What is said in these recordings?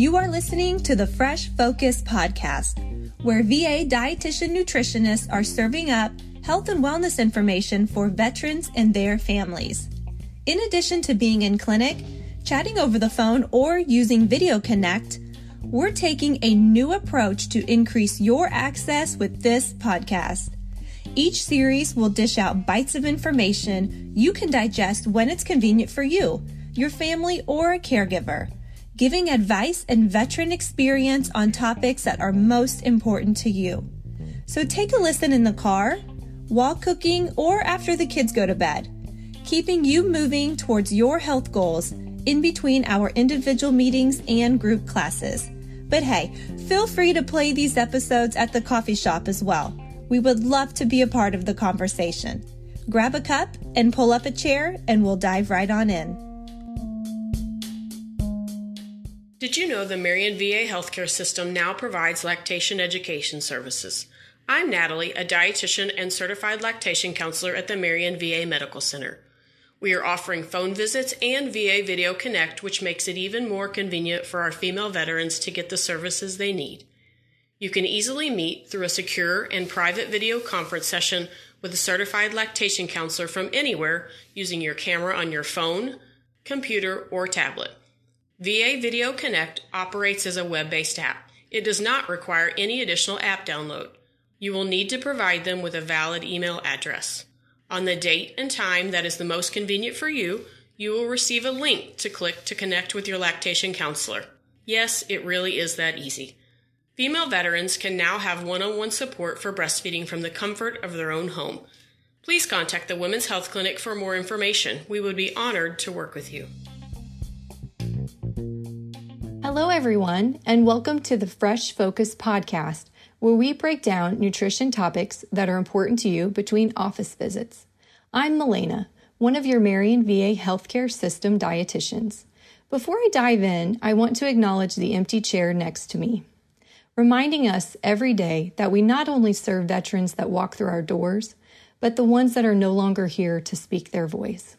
You are listening to the Fresh Focus podcast, where VA dietitian nutritionists are serving up health and wellness information for veterans and their families. In addition to being in clinic, chatting over the phone, or using Video Connect, we're taking a new approach to increase your access with this podcast. Each series will dish out bites of information you can digest when it's convenient for you, your family, or a caregiver, giving advice and veteran experience on topics that are most important to you. So take a listen in the car, while cooking, or after the kids go to bed, keeping you moving towards your health goals in between our individual meetings and group classes. But hey, feel free to play these episodes at the coffee shop as well. We would love to be a part of the conversation. Grab a cup and pull up a chair, and we'll dive right on in. Did you know the Marion VA healthcare system now provides lactation education services? I'm Natalie, a dietitian and certified lactation counselor at the Marion VA Medical Center. We are offering phone visits and VA Video Connect, which makes it even more convenient for our female veterans to get the services they need. You can easily meet through a secure and private video conference session with a certified lactation counselor from anywhere using your camera on your phone, computer, or tablet. VA Video Connect operates as a web based app. It does not require any additional app download. You will need to provide them with a valid email address. On the date and time that is the most convenient for you, you will receive a link to click to connect with your lactation counselor. Yes, it really is that easy. Female veterans can now have one on one support for breastfeeding from the comfort of their own home. Please contact the Women's Health Clinic for more information. We would be honored to work with you. Hello, everyone, and welcome to the Fresh Focus podcast, where we break down nutrition topics that are important to you between office visits. I'm Milena, one of your Marion VA Healthcare System dietitians. Before I dive in, I want to acknowledge the empty chair next to me reminding us every day that we not only serve veterans that walk through our doors, but the ones that are no longer here to speak their voice.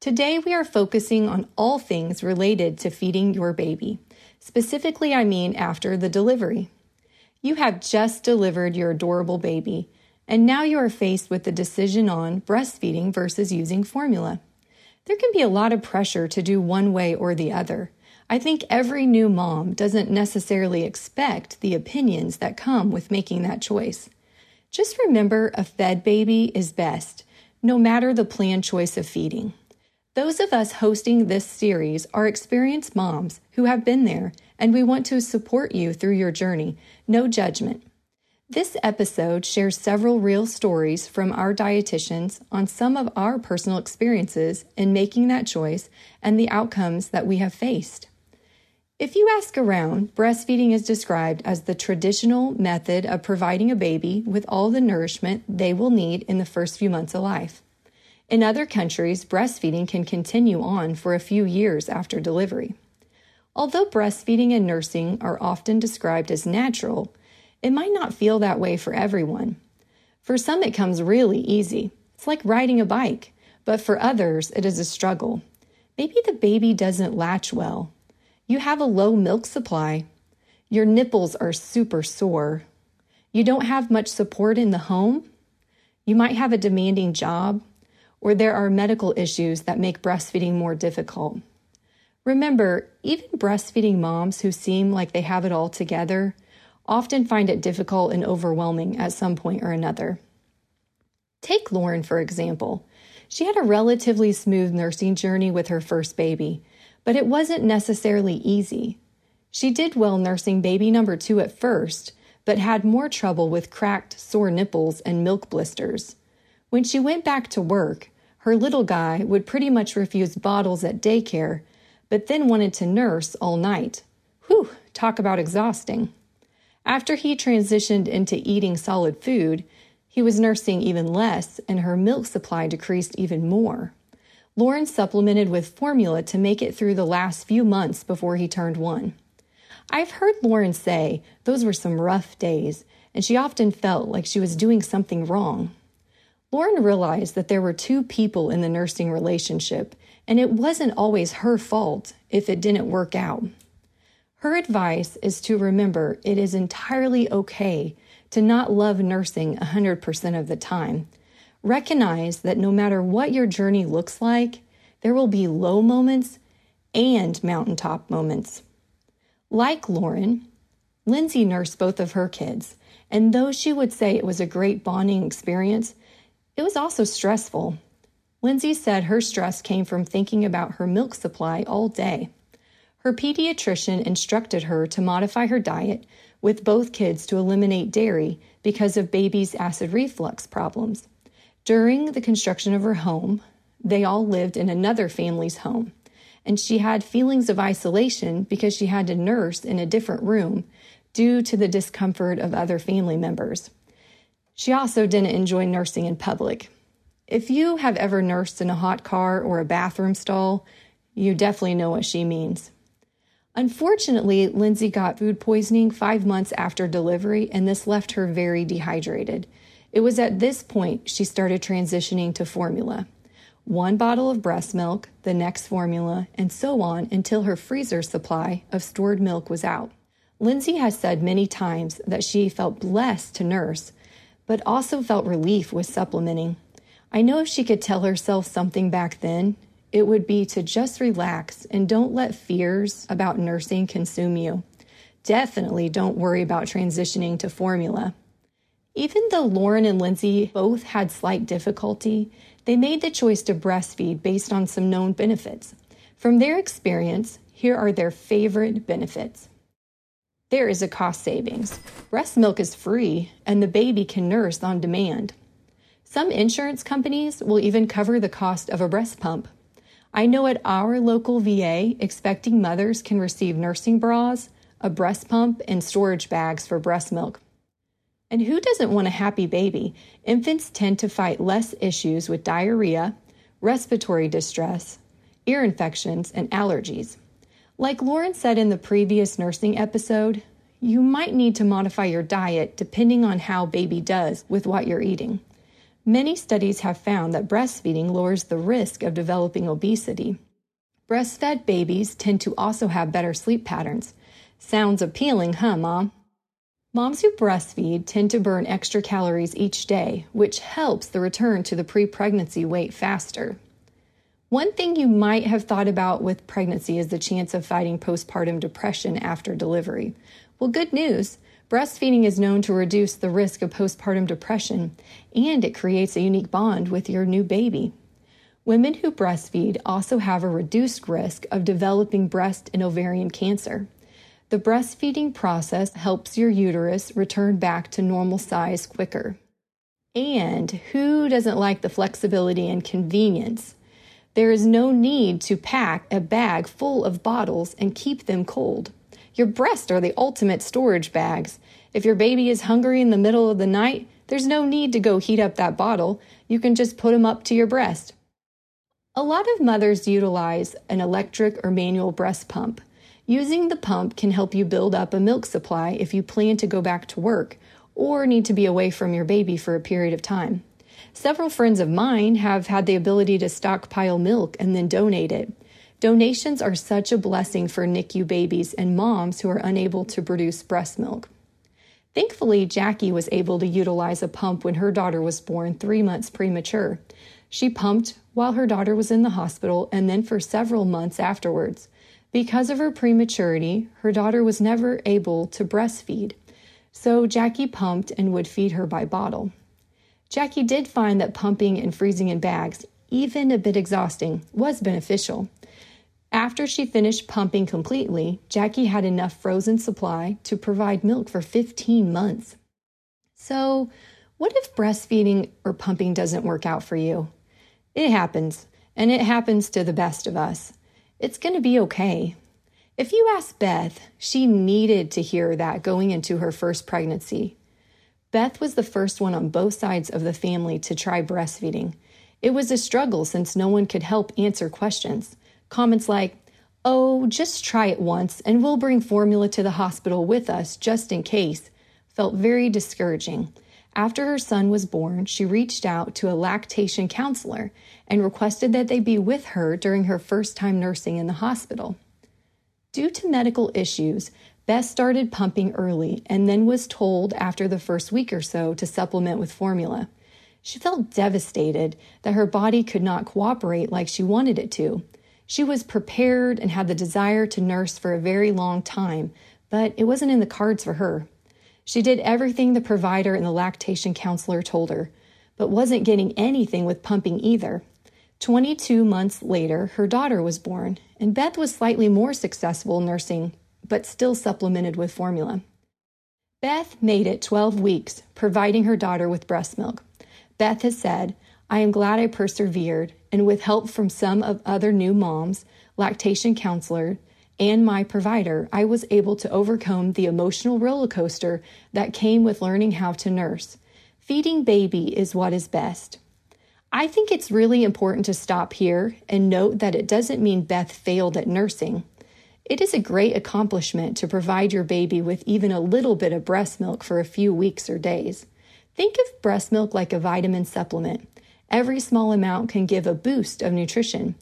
Today, we are focusing on all things related to feeding your baby. Specifically, I mean after the delivery. You have just delivered your adorable baby, and now you are faced with the decision on breastfeeding versus using formula. There can be a lot of pressure to do one way or the other. I think every new mom doesn't necessarily expect the opinions that come with making that choice. Just remember a fed baby is best, no matter the planned choice of feeding. Those of us hosting this series are experienced moms who have been there, and we want to support you through your journey, no judgment. This episode shares several real stories from our dietitians on some of our personal experiences in making that choice and the outcomes that we have faced. If you ask around, breastfeeding is described as the traditional method of providing a baby with all the nourishment they will need in the first few months of life. In other countries, breastfeeding can continue on for a few years after delivery. Although breastfeeding and nursing are often described as natural, it might not feel that way for everyone. For some, it comes really easy. It's like riding a bike, but for others, it is a struggle. Maybe the baby doesn't latch well, you have a low milk supply. Your nipples are super sore. You don't have much support in the home. You might have a demanding job, or there are medical issues that make breastfeeding more difficult. Remember, even breastfeeding moms who seem like they have it all together often find it difficult and overwhelming at some point or another. Take Lauren, for example. She had a relatively smooth nursing journey with her first baby but it wasn't necessarily easy. She did well nursing baby number two at first, but had more trouble with cracked, sore nipples and milk blisters. When she went back to work, her little guy would pretty much refuse bottles at daycare, but then wanted to nurse all night. Whew, talk about exhausting. After he transitioned into eating solid food, he was nursing even less, and her milk supply decreased even more. Lauren supplemented with formula to make it through the last few months before he turned one. I've heard Lauren say those were some rough days, and she often felt like she was doing something wrong. Lauren realized that there were two people in the nursing relationship, and it wasn't always her fault if it didn't work out. Her advice is to remember it is entirely okay to not love nursing 100% of the time. Recognize that no matter what your journey looks like, there will be low moments and mountaintop moments. Like Lauren, Lindsay nursed both of her kids, and though she would say it was a great bonding experience, it was also stressful. Lindsay said her stress came from thinking about her milk supply all day. Her pediatrician instructed her to modify her diet with both kids to eliminate dairy because of baby's acid reflux problems. During the construction of her home, they all lived in another family's home, and she had feelings of isolation because she had to nurse in a different room due to the discomfort of other family members. She also didn't enjoy nursing in public. If you have ever nursed in a hot car or a bathroom stall, you definitely know what she means. Unfortunately, Lindsay got food poisoning five months after delivery, and this left her very dehydrated. It was at this point she started transitioning to formula. One bottle of breast milk, the next formula, and so on until her freezer supply of stored milk was out. Lindsay has said many times that she felt blessed to nurse, but also felt relief with supplementing. I know if she could tell herself something back then, it would be to just relax and don't let fears about nursing consume you. Definitely don't worry about transitioning to formula. Even though Lauren and Lindsay both had slight difficulty, they made the choice to breastfeed based on some known benefits. From their experience, here are their favorite benefits. There is a cost savings. Breast milk is free, and the baby can nurse on demand. Some insurance companies will even cover the cost of a breast pump. I know at our local VA, expecting mothers can receive nursing bras, a breast pump, and storage bags for breast milk. And who doesn't want a happy baby? Infants tend to fight less issues with diarrhea, respiratory distress, ear infections, and allergies. Like Lauren said in the previous nursing episode, you might need to modify your diet depending on how baby does with what you're eating. Many studies have found that breastfeeding lowers the risk of developing obesity. Breastfed babies tend to also have better sleep patterns. Sounds appealing, huh, Mom? Moms who breastfeed tend to burn extra calories each day, which helps the return to the pre pregnancy weight faster. One thing you might have thought about with pregnancy is the chance of fighting postpartum depression after delivery. Well, good news. Breastfeeding is known to reduce the risk of postpartum depression, and it creates a unique bond with your new baby. Women who breastfeed also have a reduced risk of developing breast and ovarian cancer. The breastfeeding process helps your uterus return back to normal size quicker. And who doesn't like the flexibility and convenience? There is no need to pack a bag full of bottles and keep them cold. Your breasts are the ultimate storage bags. If your baby is hungry in the middle of the night, there's no need to go heat up that bottle. You can just put them up to your breast. A lot of mothers utilize an electric or manual breast pump. Using the pump can help you build up a milk supply if you plan to go back to work or need to be away from your baby for a period of time. Several friends of mine have had the ability to stockpile milk and then donate it. Donations are such a blessing for NICU babies and moms who are unable to produce breast milk. Thankfully, Jackie was able to utilize a pump when her daughter was born three months premature. She pumped while her daughter was in the hospital and then for several months afterwards. Because of her prematurity, her daughter was never able to breastfeed, so Jackie pumped and would feed her by bottle. Jackie did find that pumping and freezing in bags, even a bit exhausting, was beneficial. After she finished pumping completely, Jackie had enough frozen supply to provide milk for 15 months. So, what if breastfeeding or pumping doesn't work out for you? It happens, and it happens to the best of us. It's going to be okay. If you ask Beth, she needed to hear that going into her first pregnancy. Beth was the first one on both sides of the family to try breastfeeding. It was a struggle since no one could help answer questions. Comments like, Oh, just try it once and we'll bring formula to the hospital with us just in case, felt very discouraging. After her son was born, she reached out to a lactation counselor and requested that they be with her during her first time nursing in the hospital. Due to medical issues, Beth started pumping early and then was told after the first week or so to supplement with formula. She felt devastated that her body could not cooperate like she wanted it to. She was prepared and had the desire to nurse for a very long time, but it wasn't in the cards for her. She did everything the provider and the lactation counselor told her, but wasn't getting anything with pumping either. 22 months later, her daughter was born, and Beth was slightly more successful nursing, but still supplemented with formula. Beth made it 12 weeks, providing her daughter with breast milk. Beth has said, I am glad I persevered, and with help from some of other new moms, lactation counselor, and my provider, I was able to overcome the emotional roller coaster that came with learning how to nurse. Feeding baby is what is best. I think it's really important to stop here and note that it doesn't mean Beth failed at nursing. It is a great accomplishment to provide your baby with even a little bit of breast milk for a few weeks or days. Think of breast milk like a vitamin supplement. Every small amount can give a boost of nutrition.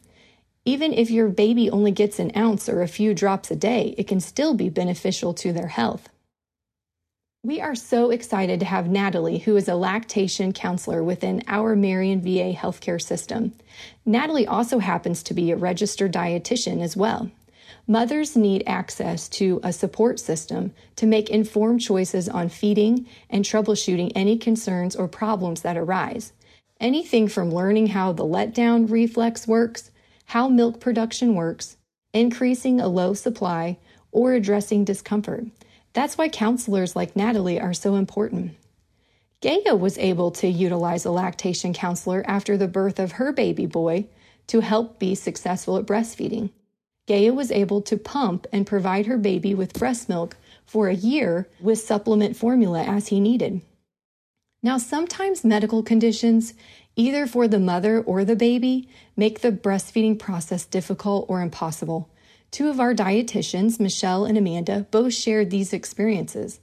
Even if your baby only gets an ounce or a few drops a day, it can still be beneficial to their health. We are so excited to have Natalie, who is a lactation counselor within our Marion VA healthcare system. Natalie also happens to be a registered dietitian as well. Mothers need access to a support system to make informed choices on feeding and troubleshooting any concerns or problems that arise. Anything from learning how the letdown reflex works how milk production works, increasing a low supply, or addressing discomfort. That's why counselors like Natalie are so important. Gaia was able to utilize a lactation counselor after the birth of her baby boy to help be successful at breastfeeding. Gaia was able to pump and provide her baby with breast milk for a year with supplement formula as he needed. Now, sometimes medical conditions either for the mother or the baby, make the breastfeeding process difficult or impossible. Two of our dietitians, Michelle and Amanda, both shared these experiences.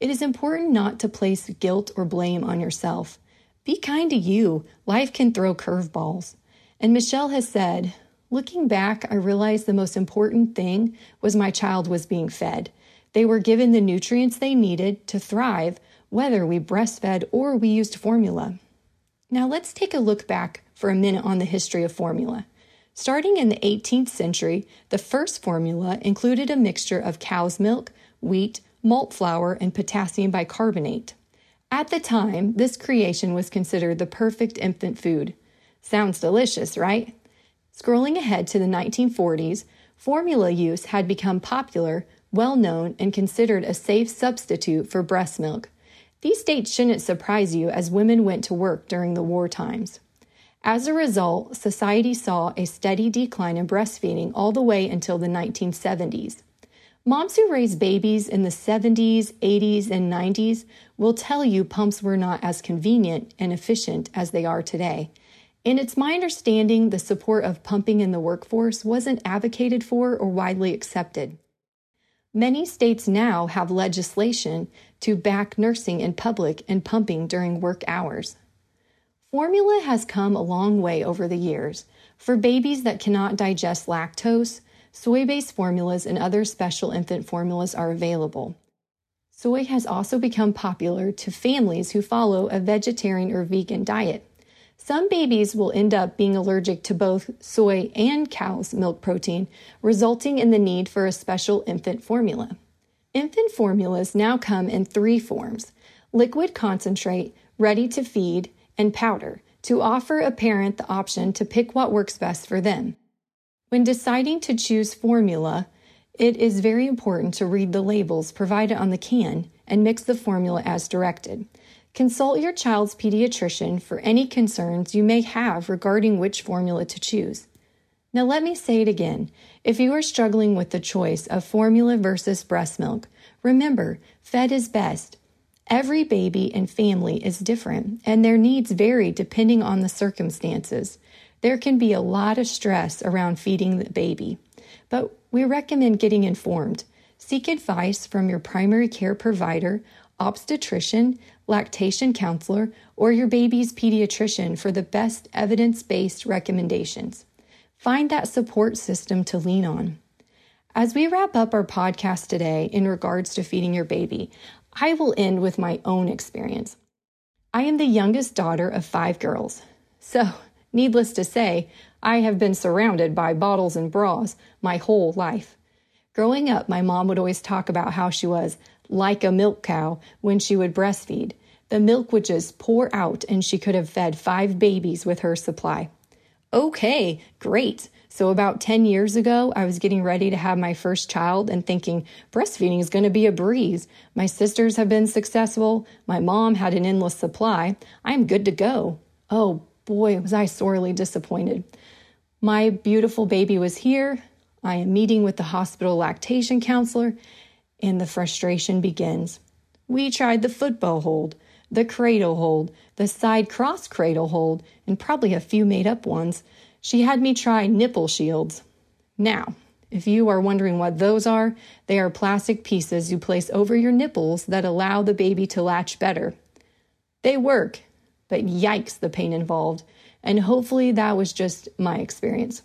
It is important not to place guilt or blame on yourself. Be kind to you. Life can throw curveballs. And Michelle has said, Looking back, I realized the most important thing was my child was being fed. They were given the nutrients they needed to thrive, whether we breastfed or we used formula. Now let's take a look back for a minute on the history of formula. Starting in the 18th century, the first formula included a mixture of cow's milk, wheat, malt flour, and potassium bicarbonate. At the time, this creation was considered the perfect infant food. Sounds delicious, right? Scrolling ahead to the 1940s, formula use had become popular, well known, and considered a safe substitute for breast milk. These dates shouldn't surprise you as women went to work during the war times. As a result, society saw a steady decline in breastfeeding all the way until the 1970s. Moms who raised babies in the 70s, 80s, and 90s will tell you pumps were not as convenient and efficient as they are today. And it's my understanding the support of pumping in the workforce wasn't advocated for or widely accepted. Many states now have legislation to back nursing in public and pumping during work hours. Formula has come a long way over the years. For babies that cannot digest lactose, soy based formulas and other special infant formulas are available. Soy has also become popular to families who follow a vegetarian or vegan diet. Some babies will end up being allergic to both soy and cow's milk protein, resulting in the need for a special infant formula. Infant formulas now come in three forms liquid concentrate, ready to feed, and powder to offer a parent the option to pick what works best for them. When deciding to choose formula, it is very important to read the labels provided on the can and mix the formula as directed. Consult your child's pediatrician for any concerns you may have regarding which formula to choose. Now, let me say it again. If you are struggling with the choice of formula versus breast milk, remember, fed is best. Every baby and family is different, and their needs vary depending on the circumstances. There can be a lot of stress around feeding the baby, but we recommend getting informed. Seek advice from your primary care provider obstetrician, lactation counselor, or your baby's pediatrician for the best evidence based recommendations. Find that support system to lean on. As we wrap up our podcast today in regards to feeding your baby, I will end with my own experience. I am the youngest daughter of five girls. So, needless to say, I have been surrounded by bottles and bras my whole life. Growing up, my mom would always talk about how she was like a milk cow when she would breastfeed. The milk would just pour out, and she could have fed five babies with her supply. Okay, great. So, about 10 years ago, I was getting ready to have my first child and thinking breastfeeding is going to be a breeze. My sisters have been successful. My mom had an endless supply. I'm good to go. Oh boy, was I sorely disappointed. My beautiful baby was here. I am meeting with the hospital lactation counselor, and the frustration begins. We tried the football hold, the cradle hold, the side cross cradle hold, and probably a few made up ones. She had me try nipple shields. Now, if you are wondering what those are, they are plastic pieces you place over your nipples that allow the baby to latch better. They work, but yikes, the pain involved. And hopefully that was just my experience.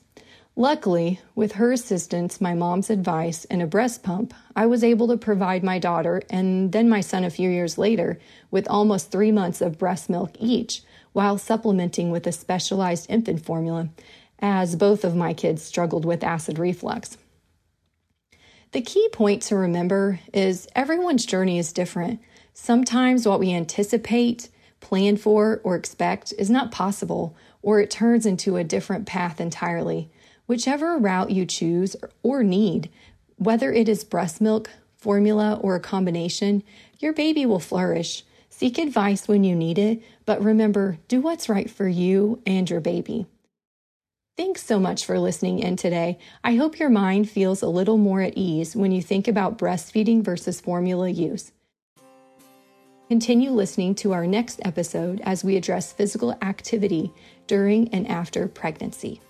Luckily, with her assistance, my mom's advice, and a breast pump, I was able to provide my daughter and then my son a few years later with almost three months of breast milk each, while supplementing with a specialized infant formula, as both of my kids struggled with acid reflux. The key point to remember is everyone's journey is different. Sometimes what we anticipate, plan for, or expect is not possible, or it turns into a different path entirely. Whichever route you choose or need, whether it is breast milk, formula, or a combination, your baby will flourish. Seek advice when you need it, but remember, do what's right for you and your baby. Thanks so much for listening in today. I hope your mind feels a little more at ease when you think about breastfeeding versus formula use. Continue listening to our next episode as we address physical activity during and after pregnancy.